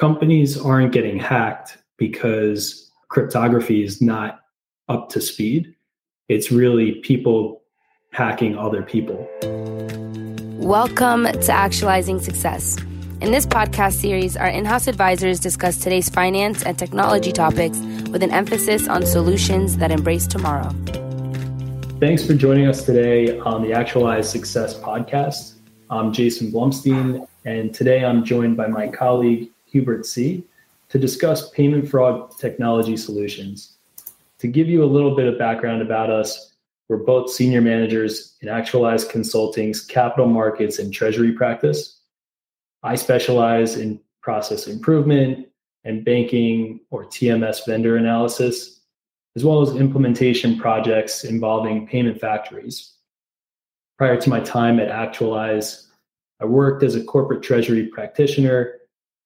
companies aren't getting hacked because cryptography is not up to speed. It's really people hacking other people. Welcome to Actualizing Success. In this podcast series, our in house advisors discuss today's finance and technology topics with an emphasis on solutions that embrace tomorrow. Thanks for joining us today on the Actualize Success podcast. I'm Jason Blumstein, and today I'm joined by my colleague Hubert C., to discuss payment fraud technology solutions. To give you a little bit of background about us, we're both senior managers in Actualize Consulting's capital markets and treasury practice. I specialize in process improvement and banking or TMS vendor analysis, as well as implementation projects involving payment factories. Prior to my time at Actualize, I worked as a corporate treasury practitioner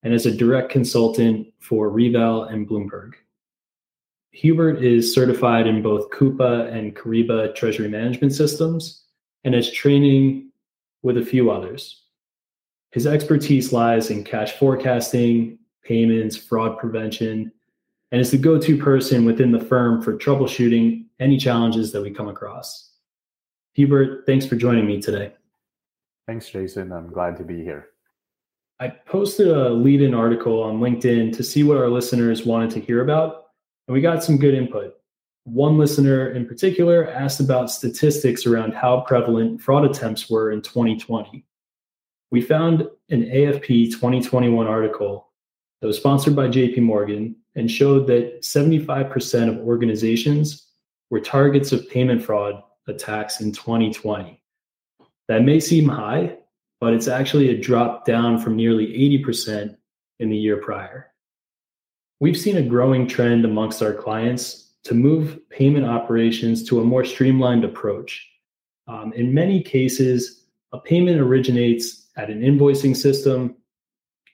and as a direct consultant for Reval and Bloomberg. Hubert is certified in both Coupa and Kyriba treasury management systems and has training with a few others. His expertise lies in cash forecasting, payments, fraud prevention, and is the go to person within the firm for troubleshooting any challenges that we come across. Hubert, thanks for joining me today. Thanks, Jason. I'm glad to be here. I posted a lead in article on LinkedIn to see what our listeners wanted to hear about, and we got some good input. One listener in particular asked about statistics around how prevalent fraud attempts were in 2020. We found an AFP 2021 article that was sponsored by JP Morgan and showed that 75% of organizations were targets of payment fraud attacks in 2020. That may seem high, but it's actually a drop down from nearly 80% in the year prior. We've seen a growing trend amongst our clients to move payment operations to a more streamlined approach. Um, in many cases, a payment originates at an invoicing system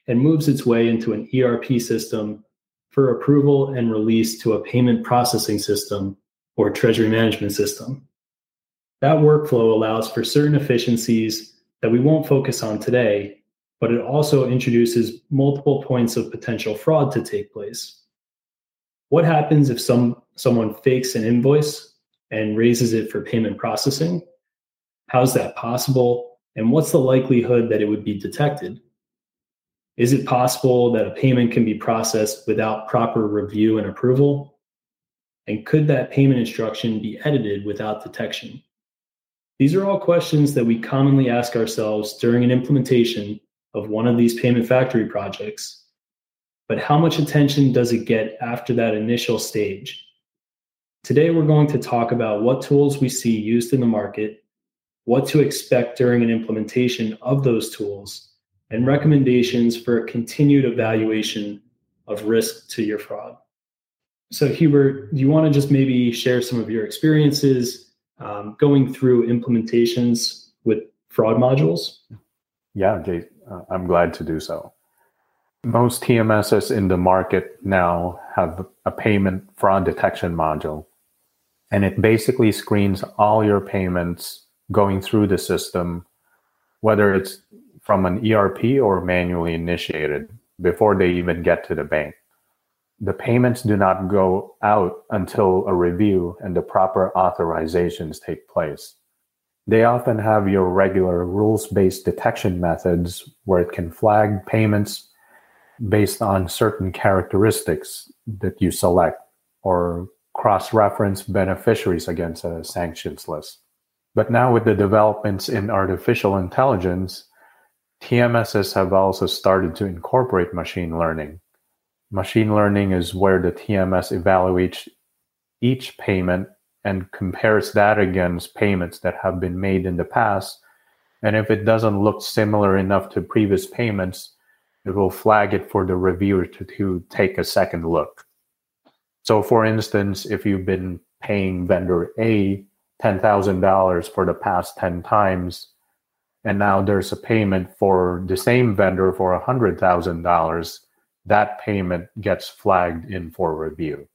and moves its way into an ERP system for approval and release to a payment processing system or treasury management system. That workflow allows for certain efficiencies that we won't focus on today, but it also introduces multiple points of potential fraud to take place. What happens if some someone fakes an invoice and raises it for payment processing? How's that possible? And what's the likelihood that it would be detected? Is it possible that a payment can be processed without proper review and approval? And could that payment instruction be edited without detection? These are all questions that we commonly ask ourselves during an implementation of one of these payment factory projects. But how much attention does it get after that initial stage? Today, we're going to talk about what tools we see used in the market, what to expect during an implementation of those tools, and recommendations for a continued evaluation of risk to your fraud. So, Hubert, do you want to just maybe share some of your experiences um, going through implementations with fraud modules? Yeah, Jay, uh, I'm glad to do so. Most TMSs in the market now have a payment fraud detection module, and it basically screens all your payments going through the system, whether it's from an ERP or manually initiated, before they even get to the bank the payments do not go out until a review and the proper authorizations take place. They often have your regular rules based detection methods where it can flag payments based on certain characteristics that you select or cross reference beneficiaries against a sanctions list. But now, with the developments in artificial intelligence, TMSs have also started to incorporate machine learning Machine learning is where the TMS evaluates each payment and compares that against payments that have been made in the past. And if it doesn't look similar enough to previous payments, it will flag it for the reviewer to, to take a second look. So, for instance, if you've been paying vendor A $10,000 for the past 10 times, and now there's a payment for the same vendor for $100,000, that payment gets flagged in for review.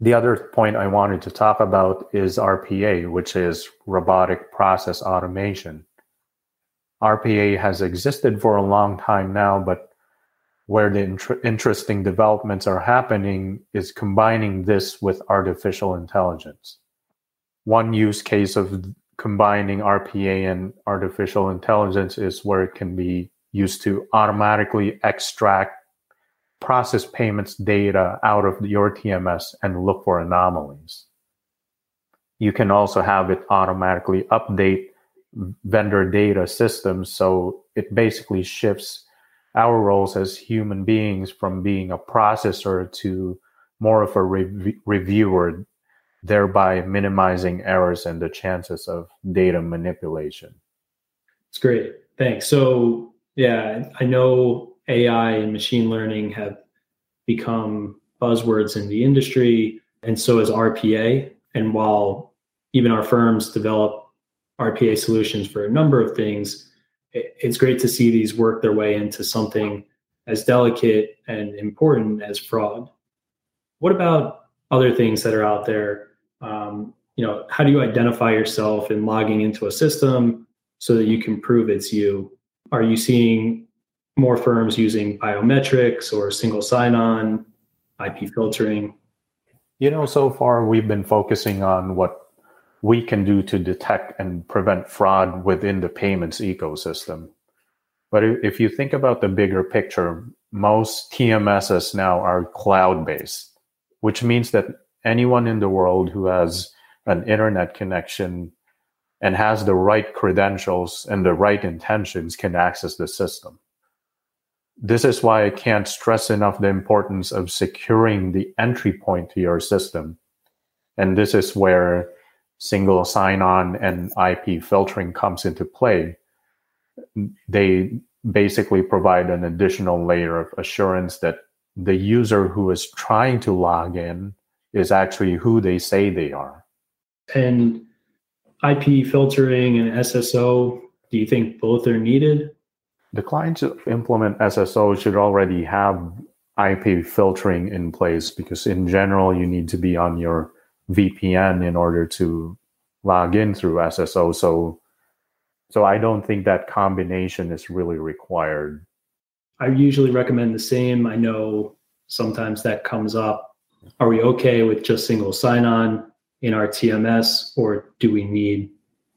The other point I wanted to talk about is RPA, which is robotic process automation. RPA has existed for a long time now, but where the int- interesting developments are happening is combining this with artificial intelligence. One use case of combining RPA and artificial intelligence is where it can be used to automatically extract process payments data out of your TMS and look for anomalies. You can also have it automatically update vendor data systems. So it basically shifts our roles as human beings from being a processor to more of a rev- reviewer, thereby minimizing errors and the chances of data manipulation. It's great. Thanks. So, yeah, I know AI and machine learning have become buzzwords in the industry, and so is RPA. And while even our firms develop RPA solutions for a number of things, it's great to see these work their way into something as delicate and important as fraud. What about other things that are out there? Um, you know, how do you identify yourself in logging into a system so that you can prove it's you? Are you seeing more firms using biometrics or single sign-on, IP filtering? You know, so far we've been focusing on what we can do to detect and prevent fraud within the payments ecosystem. But if you think about the bigger picture, most TMSs now are cloud based, which means that anyone in the world who has an internet connection and has the right credentials and the right intentions can access the system. This is why I can't stress enough the importance of securing the entry point to your system. And this is where single sign-on and IP filtering comes into play, they basically provide an additional layer of assurance that the user who is trying to log in is actually who they say they are. And IP filtering and SSO, do you think both are needed? The clients who implement SSO should already have IP filtering in place because in general you need to be on your VPN in order to log in through SSO. So, so I don't think that combination is really required. I usually recommend the same. I know sometimes that comes up. Are we okay with just single sign on in our TMS, or do we need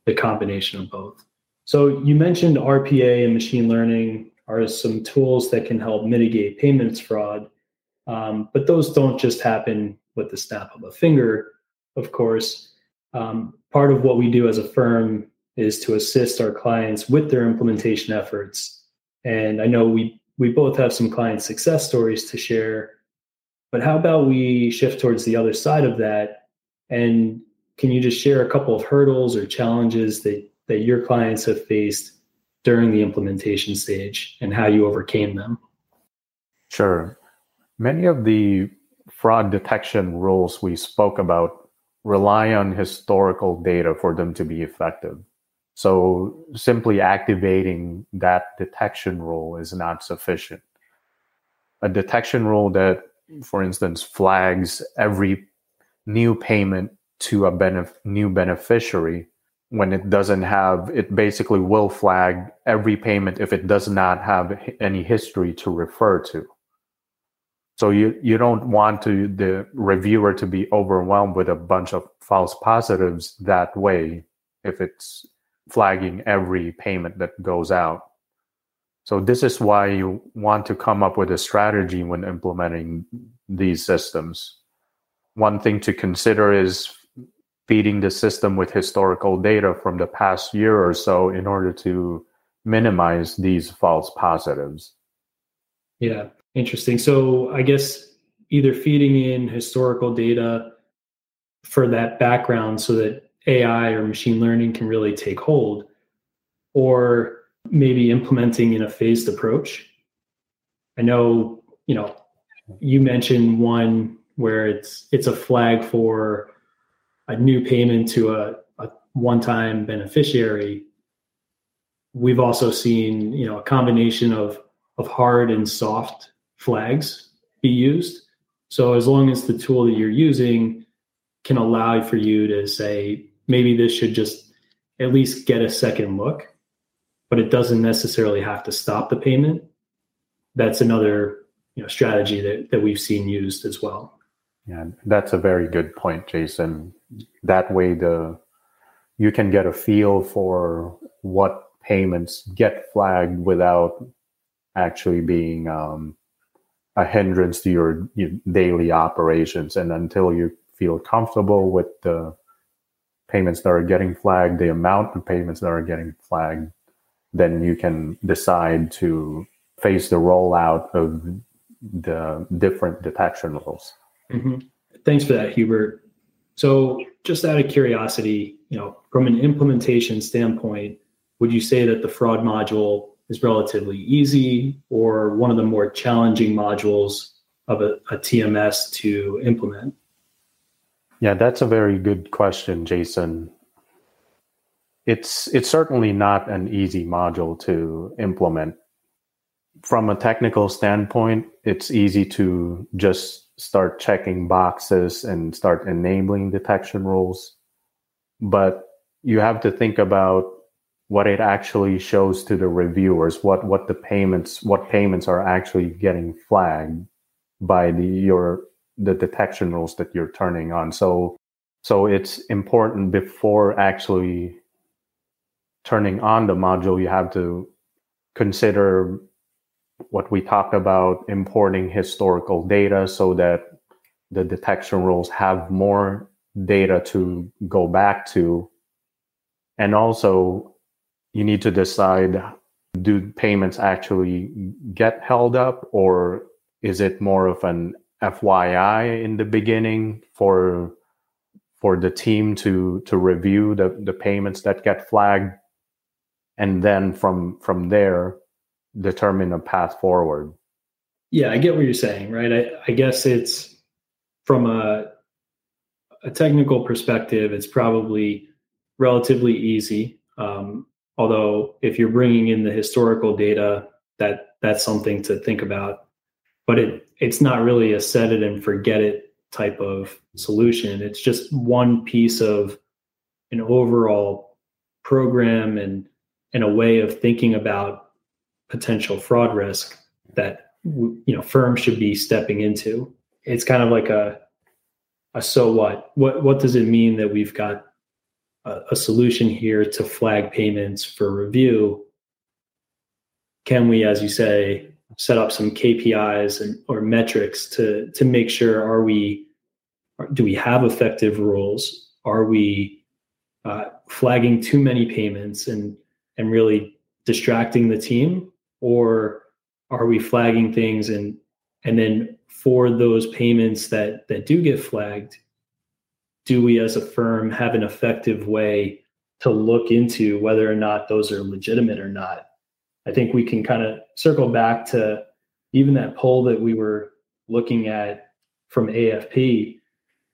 the combination of both? So, you mentioned RPA and machine learning are some tools that can help mitigate payments fraud. Um, but those don't just happen with the snap of a finger of course. Um, part of what we do as a firm is to assist our clients with their implementation efforts. And I know we we both have some client success stories to share. But how about we shift towards the other side of that? And can you just share a couple of hurdles or challenges that, that your clients have faced during the implementation stage and how you overcame them? Sure. Many of the fraud detection rules we spoke about rely on historical data for them to be effective. So simply activating that detection rule is not sufficient. A detection rule that, for instance, flags every new payment to a benef- new beneficiary when it doesn't have, it basically will flag every payment if it does not have any history to refer to. So you, you don't want to the reviewer to be overwhelmed with a bunch of false positives that way if it's flagging every payment that goes out. So this is why you want to come up with a strategy when implementing these systems. One thing to consider is feeding the system with historical data from the past year or so in order to minimize these false positives. Yeah. Interesting. So I guess either feeding in historical data for that background so that AI or machine learning can really take hold, or maybe implementing in a phased approach. I know, you know, you mentioned one where it's it's a flag for a new payment to a, a one-time beneficiary. We've also seen, you know, a combination of of hard and soft flags be used. So as long as the tool that you're using can allow for you to say, maybe this should just at least get a second look, but it doesn't necessarily have to stop the payment. That's another you know strategy that, that we've seen used as well. Yeah, that's a very good point, Jason. That way the you can get a feel for what payments get flagged without actually being um, a hindrance to your, your daily operations. And until you feel comfortable with the payments that are getting flagged, the amount of payments that are getting flagged, then you can decide to face the rollout of the different detection rules. Mm-hmm. Thanks for that, Hubert. So, just out of curiosity, you know, from an implementation standpoint, would you say that the fraud module is relatively easy or one of the more challenging modules of a, a TMS to implement? Yeah, that's a very good question, Jason. It's it's certainly not an easy module to implement. From a technical standpoint, it's easy to just start checking boxes and start enabling detection rules. But you have to think about what it actually shows to the reviewers, what what the payments what payments are actually getting flagged by the your the detection rules that you're turning on. So so it's important before actually turning on the module, you have to consider what we talked about importing historical data so that the detection rules have more data to go back to. And also, you need to decide do payments actually get held up or is it more of an FYI in the beginning for for the team to to review the, the payments that get flagged and then from from there determine a path forward. Yeah, I get what you're saying, right? I, I guess it's from a a technical perspective, it's probably relatively easy. Um, although, if you're bringing in the historical data, that that's something to think about. But it it's not really a set it and forget it type of solution. It's just one piece of an overall program and and a way of thinking about potential fraud risk that you know firms should be stepping into. It's kind of like a a so what? What what does it mean that we've got a, a solution here to flag payments for review? Can we, as you say, set up some KPIs and or metrics to to make sure are we do we have effective rules? Are we uh, flagging too many payments and and really distracting the team or are we flagging things? And and then for those payments that that do get flagged do we as a firm have an effective way to look into whether or not those are legitimate or not? I think we can kind of circle back to even that poll that we were looking at from afp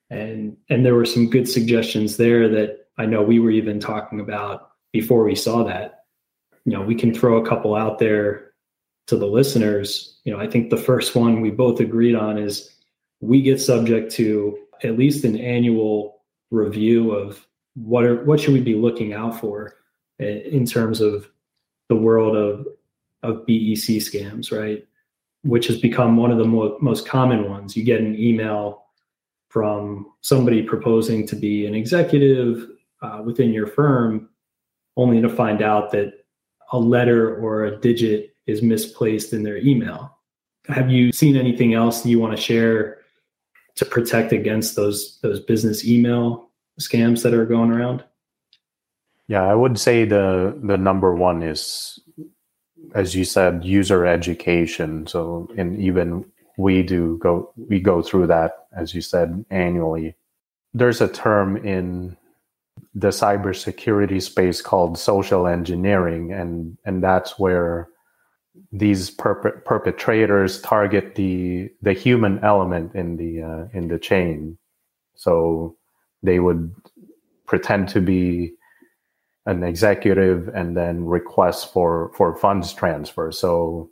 and and there were some good suggestions there that i know we were even talking about before we saw that you know, we can throw a couple out there to the listeners. You know, I think the first one we both agreed on is we get subject to at least an annual review of what are what should we be looking out for in terms of the world of of BEC scams, right? Which has become one of the mo- most common ones. You get an email from somebody proposing to be an executive uh, within your firm, only to find out that a letter or a digit is misplaced in their email. Have you seen anything else you want to share to protect against those those business email scams that are going around? Yeah, I would say the the number one is as you said user education. So and even we do go we go through that as you said annually. There's a term in the cybersecurity space called social engineering, and and that's where these perp- perpetrators target the the human element in the uh, in the chain. So they would pretend to be an executive and then request for for funds transfer. So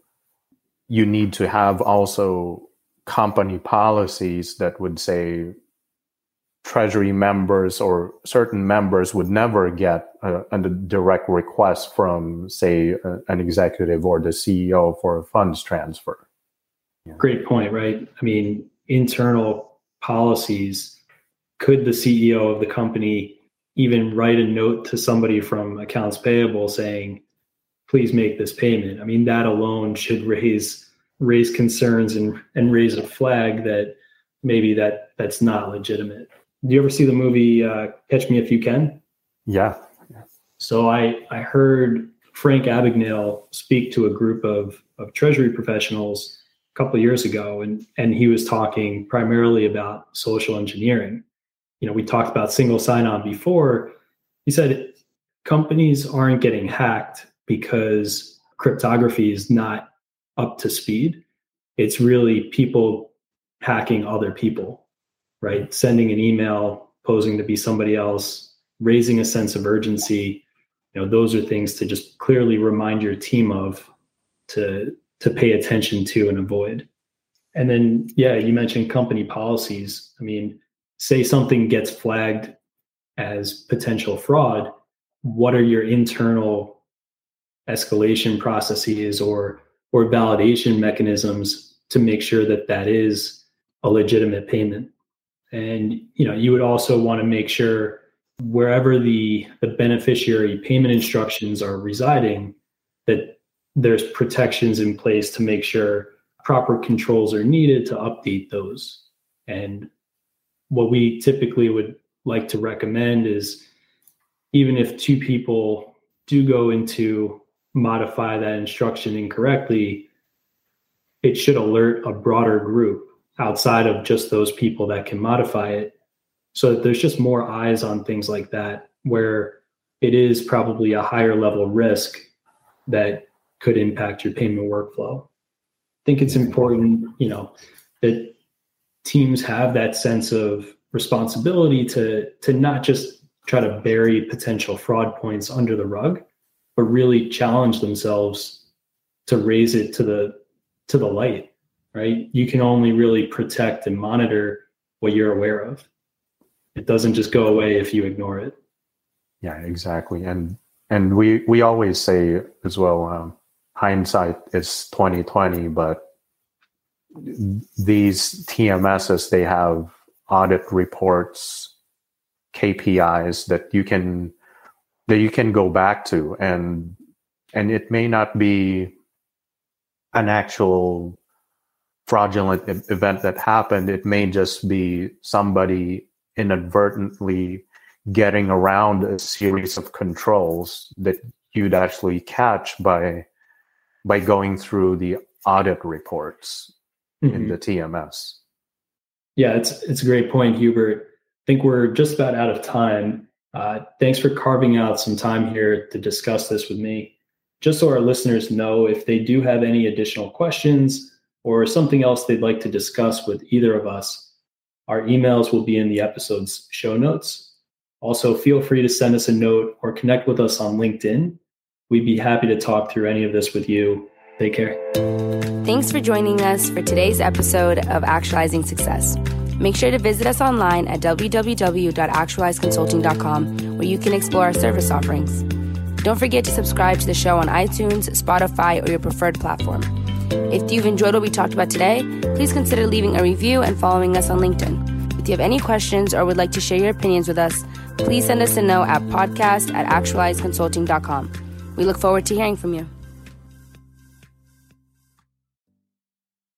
you need to have also company policies that would say treasury members or certain members would never get a, a direct request from say an executive or the ceo for a funds transfer Yeah. Great point, right? I mean, internal policies. Could the CEO of the company even write a note to somebody from accounts payable saying, please make this payment? I mean, that alone should raise raise concerns and, and raise a flag that maybe that that's not legitimate. Do you ever see the movie uh, Catch Me If You Can? Yeah. So I I heard Frank Abagnale speak to a group of of treasury professionals a couple years ago, and and he was talking primarily about social engineering. You know, we talked about single sign-on before. He said companies aren't getting hacked because cryptography is not up to speed. It's really people hacking other people, right? Sending an email, posing to be somebody else, raising a sense of urgency. You know, those are things to just clearly remind your team of to to pay attention to and avoid. And then, yeah, you mentioned company policies. I mean, say something gets flagged as potential fraud, what are your internal escalation processes or or validation mechanisms to make sure that that is a legitimate payment and you know you would also want to make sure wherever the the beneficiary payment instructions are residing that there's protections in place to make sure proper controls are needed to update those. And what we typically would like to recommend is even if two people do go into modify that instruction incorrectly, it should alert a broader group outside of just those people that can modify it. So there's just more eyes on things like that, where it is probably a higher level risk that could impact your payment workflow. I think it's important, you know, that teams have that sense of responsibility to to not just try to bury potential fraud points under the rug, but really challenge themselves to raise it to the to the light right? You can only really protect and monitor what you're aware of. It doesn't just go away if you ignore it. Yeah exactly. And and we we always say as well um, hindsight is 2020 but these tms's they have audit reports kpis that you can that you can go back to. And and it may not be an actual fraudulent event that happened it may just be somebody inadvertently getting around a series of controls that you'd actually catch by by going through the audit reports mm-hmm. in the TMS. Yeah, it's it's a great point, Hubert. I think we're just about out of time. Uh, thanks for carving out some time here to discuss this with me. Just so our listeners know, if they do have any additional questions or something else they'd like to discuss with either of us, our emails will be in the episode's show notes. Also, feel free to send us a note or connect with us on LinkedIn. We'd be happy to talk through any of this with you. Take care. Thanks for joining us for today's episode of Actualizing Success. Make sure to visit us online at www.actualizeconsulting.com where you can explore our service offerings. Don't forget to subscribe to the show on iTunes, Spotify, or your preferred platform. If you've enjoyed what we talked about today, please consider leaving a review and following us on LinkedIn. If you have any questions or would like to share your opinions with us, please send us a note at podcast at actualizeconsulting.com. We look forward to hearing from you.